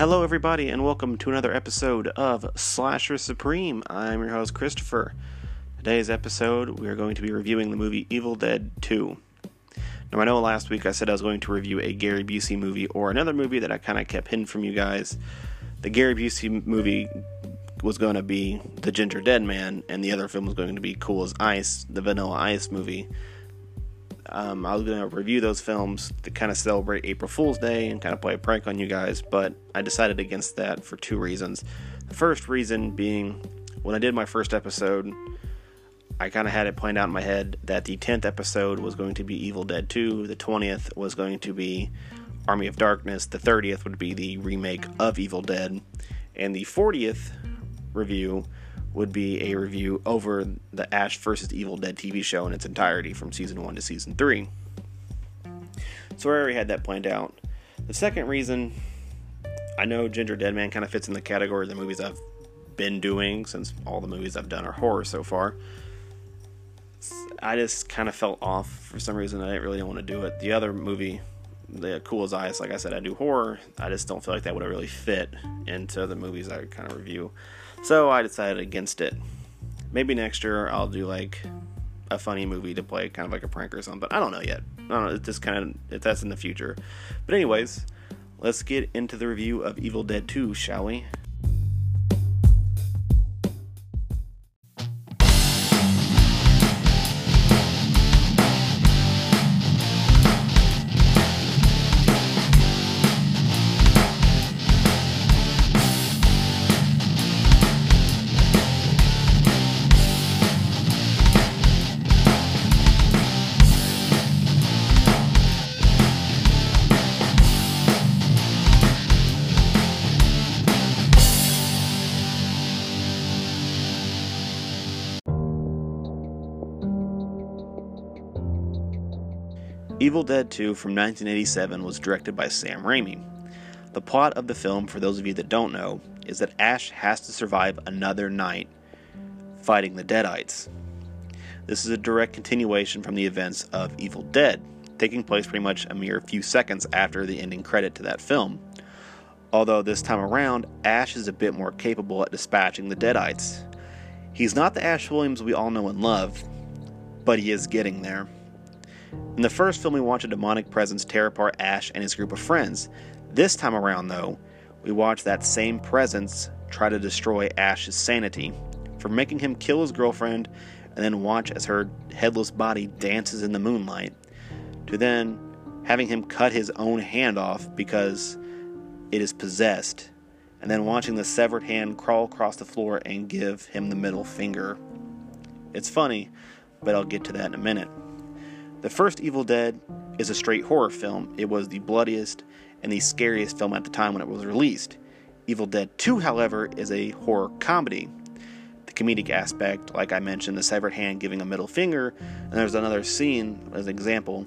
Hello, everybody, and welcome to another episode of Slasher Supreme. I'm your host, Christopher. Today's episode, we are going to be reviewing the movie Evil Dead 2. Now, I know last week I said I was going to review a Gary Busey movie or another movie that I kind of kept hidden from you guys. The Gary Busey movie was going to be The Ginger Dead Man, and the other film was going to be Cool as Ice, the Vanilla Ice movie. Um, I was going to review those films to kind of celebrate April Fool's Day and kind of play a prank on you guys, but I decided against that for two reasons. The first reason being when I did my first episode, I kind of had it planned out in my head that the 10th episode was going to be Evil Dead 2, the 20th was going to be Army of Darkness, the 30th would be the remake of Evil Dead, and the 40th review would be a review over the Ash vs. Evil Dead TV show in its entirety from season 1 to season 3. So I already had that planned out. The second reason, I know Ginger Dead Man kind of fits in the category of the movies I've been doing since all the movies I've done are horror so far. I just kind of felt off for some reason. I didn't really want to do it. The other movie, The Cool as Ice, like I said, I do horror. I just don't feel like that would really fit into the movies I kind of review. So I decided against it. Maybe next year I'll do like a funny movie to play, kind of like a prank or something. But I don't know yet. I don't know. It's just kind of that's in the future. But anyways, let's get into the review of Evil Dead 2, shall we? Evil Dead 2 from 1987 was directed by Sam Raimi. The plot of the film, for those of you that don't know, is that Ash has to survive another night fighting the Deadites. This is a direct continuation from the events of Evil Dead, taking place pretty much a mere few seconds after the ending credit to that film. Although this time around, Ash is a bit more capable at dispatching the Deadites. He's not the Ash Williams we all know and love, but he is getting there. In the first film, we watch a demonic presence tear apart Ash and his group of friends. This time around, though, we watch that same presence try to destroy Ash's sanity, for making him kill his girlfriend and then watch as her headless body dances in the moonlight, to then having him cut his own hand off because it is possessed, and then watching the severed hand crawl across the floor and give him the middle finger. It's funny, but I'll get to that in a minute. The first Evil Dead is a straight horror film. It was the bloodiest and the scariest film at the time when it was released. Evil Dead 2, however, is a horror comedy. The comedic aspect, like I mentioned, the severed hand giving a middle finger, and there's another scene as an example.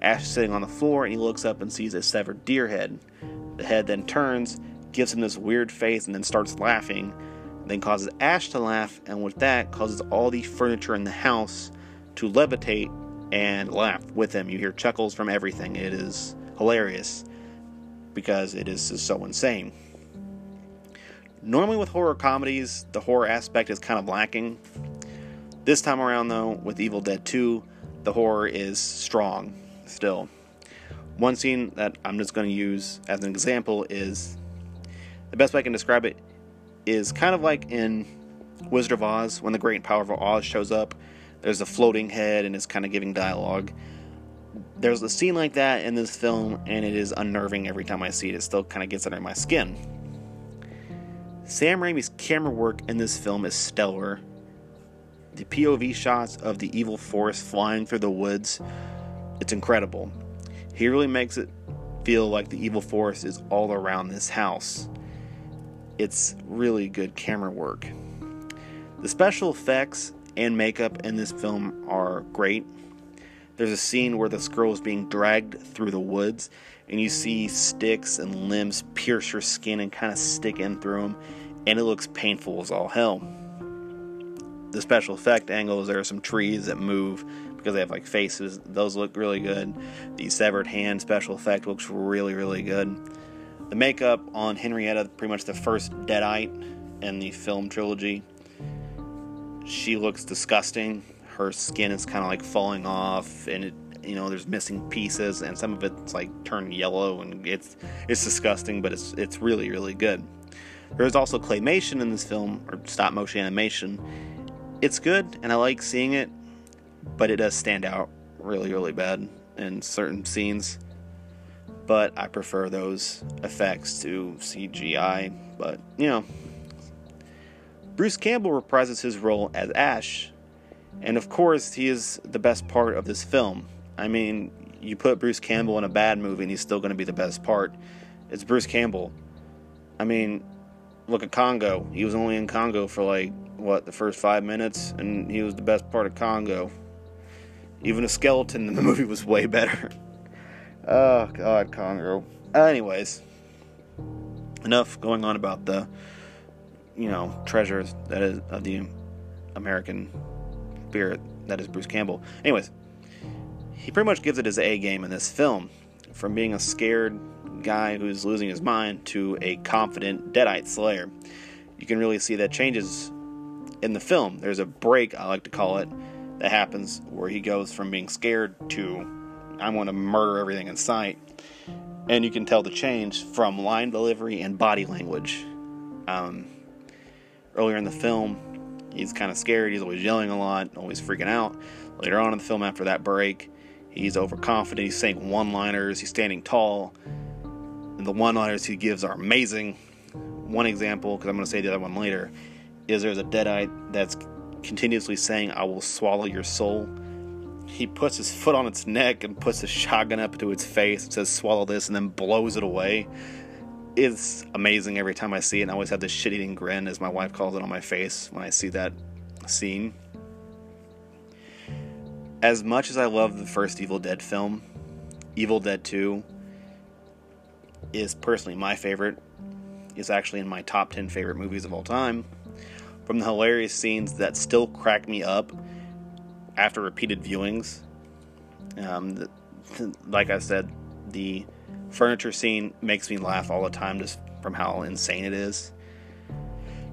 Ash sitting on the floor and he looks up and sees a severed deer head. The head then turns, gives him this weird face, and then starts laughing. Then causes Ash to laugh, and with that, causes all the furniture in the house to levitate and laugh with him. You hear chuckles from everything. It is hilarious because it is so insane. Normally, with horror comedies, the horror aspect is kind of lacking. This time around, though, with Evil Dead 2, the horror is strong still. One scene that I'm just going to use as an example is the best way I can describe it is kind of like in Wizard of Oz when the Great and Powerful Oz shows up there's a floating head and it's kind of giving dialogue. There's a scene like that in this film, and it is unnerving every time I see it. It still kind of gets under my skin. Sam Raimi's camera work in this film is stellar. The POV shots of the evil force flying through the woods, it's incredible. He really makes it feel like the evil force is all around this house. It's really good camera work. The special effects and makeup in this film are great. There's a scene where this girl is being dragged through the woods, and you see sticks and limbs pierce her skin and kind of stick in through them, and it looks painful as all hell. The special effect angles, there are some trees that move because they have like faces, those look really good. The severed hand special effect looks really, really good. The makeup on Henrietta, pretty much the first Deadite in the film trilogy, she looks disgusting. Her skin is kind of like falling off, and it, you know, there's missing pieces, and some of it's like turned yellow, and it's it's disgusting, but it's it's really really good. There's also claymation in this film, or stop motion animation. It's good, and I like seeing it, but it does stand out really really bad in certain scenes. But I prefer those effects to CGI. But you know, Bruce Campbell reprises his role as Ash, and of course, he is the best part of this film. I mean, you put Bruce Campbell in a bad movie, and he's still going to be the best part. It's Bruce Campbell. I mean, look at Congo. He was only in Congo for like, what, the first five minutes, and he was the best part of Congo. Even a skeleton in the movie was way better. oh, God, Congo. Anyways, enough going on about the you know, treasure that is of the American spirit that is Bruce Campbell. Anyways, he pretty much gives it his A game in this film. From being a scared guy who's losing his mind to a confident Deadite slayer. You can really see that changes in the film. There's a break, I like to call it, that happens where he goes from being scared to I'm going to murder everything in sight. And you can tell the change from line delivery and body language. Um, earlier in the film, he's kind of scared. He's always yelling a lot, always freaking out. Later on in the film, after that break, he's overconfident. He's saying one liners. He's standing tall. And the one liners he gives are amazing. One example, because I'm going to say the other one later, is there's a Deadite that's continuously saying, I will swallow your soul. He puts his foot on its neck and puts a shotgun up to its face and says, Swallow this, and then blows it away is amazing every time I see it. And I always have this shit eating grin, as my wife calls it, on my face when I see that scene. As much as I love the first Evil Dead film, Evil Dead 2 is personally my favorite. It's actually in my top 10 favorite movies of all time. From the hilarious scenes that still crack me up after repeated viewings. Um, the, like I said, the furniture scene makes me laugh all the time just from how insane it is.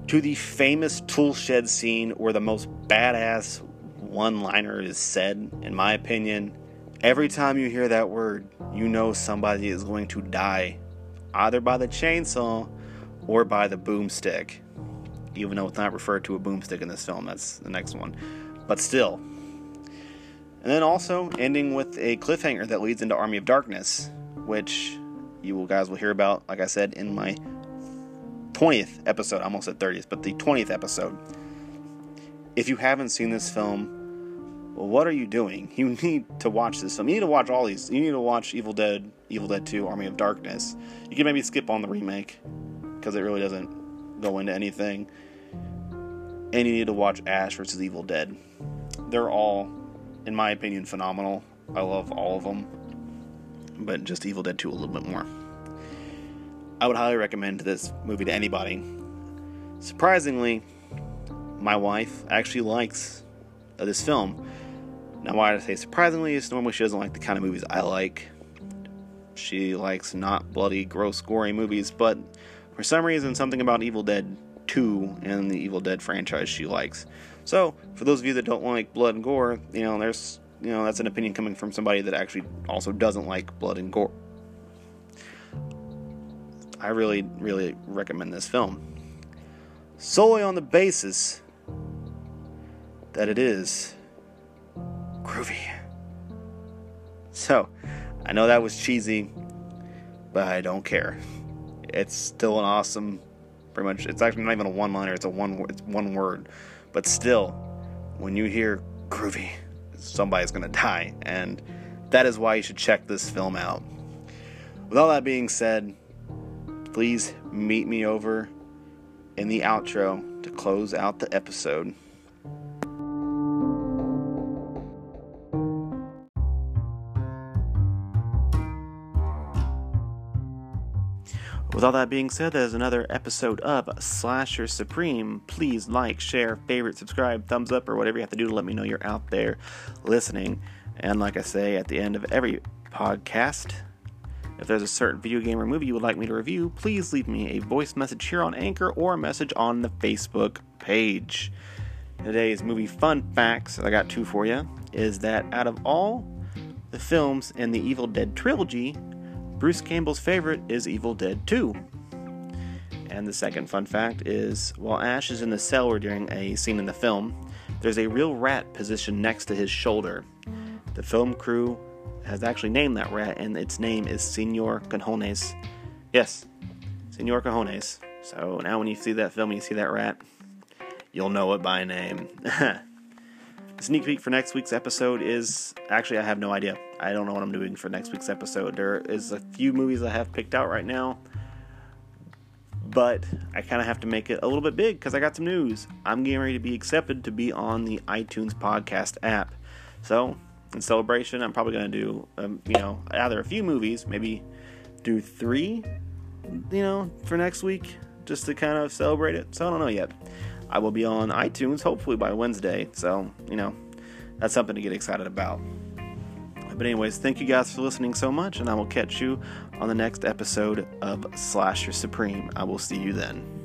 To the famous tool shed scene where the most badass one liner is said, in my opinion, every time you hear that word, you know somebody is going to die, either by the chainsaw or by the boomstick. Even though it's not referred to a boomstick in this film, that's the next one. But still. And then also ending with a cliffhanger that leads into Army of Darkness which you guys will hear about, like I said, in my 20th episode. I almost said 30th, but the 20th episode. If you haven't seen this film, well, what are you doing? You need to watch this film. You need to watch all these. You need to watch Evil Dead, Evil Dead 2, Army of Darkness. You can maybe skip on the remake because it really doesn't go into anything. And you need to watch Ash versus Evil Dead. They're all, in my opinion, phenomenal. I love all of them but just Evil Dead 2 a little bit more. I would highly recommend this movie to anybody. Surprisingly, my wife actually likes uh, this film. Now, why I say surprisingly is normally she doesn't like the kind of movies I like. She likes not bloody, gross, gory movies, but for some reason, something about Evil Dead 2 and the Evil Dead franchise she likes. So, for those of you that don't like blood and gore, you know, there's you know, that's an opinion coming from somebody that actually also doesn't like blood and gore. I really, really recommend this film. Solely on the basis that it is groovy. So, I know that was cheesy, but I don't care. It's still an awesome, pretty much. It's actually not even a one-liner. It's a one. It's one word, but still, when you hear groovy, somebody's going to die. And that is why you should check this film out. With all that being said, please meet me over in the outro to close out the episode. With all that being said, there's another episode of Slasher Supreme. Please like, share, favorite, subscribe, thumbs up, or whatever you have to do to let me know you're out there listening. And like I say at the end of every podcast, If there's a certain video game or movie you would like me to review, please leave me a voice message here on Anchor or a message on the Facebook page. Today's movie fun facts, I got two for you, is that out of all the films in the Evil Dead trilogy, Bruce Campbell's favorite is Evil Dead 2. And the second fun fact is while Ash is in the cellar during a scene in the film, there's a real rat positioned next to his shoulder. The film crew has actually named that rat, and its name is Senor Cajones. Yes, Senor Cajones. So now when you see that film and you see that rat, you'll know it by name. sneak peek for next week's episode is actually, I have no idea. I don't know what I'm doing for next week's episode. There is a few movies I have picked out right now, but I kind of have to make it a little bit big because I got some news. I'm getting ready to be accepted to be on the iTunes podcast app. So in celebration, I'm probably going to do, um, you know, either a few movies, maybe do three, you know, for next week, just to kind of celebrate it. So I don't know yet. I will be on iTunes hopefully by Wednesday. So, you know, that's something to get excited about. But, anyways, thank you guys for listening so much, and I will catch you on the next episode of Slasher Supreme. I will see you then.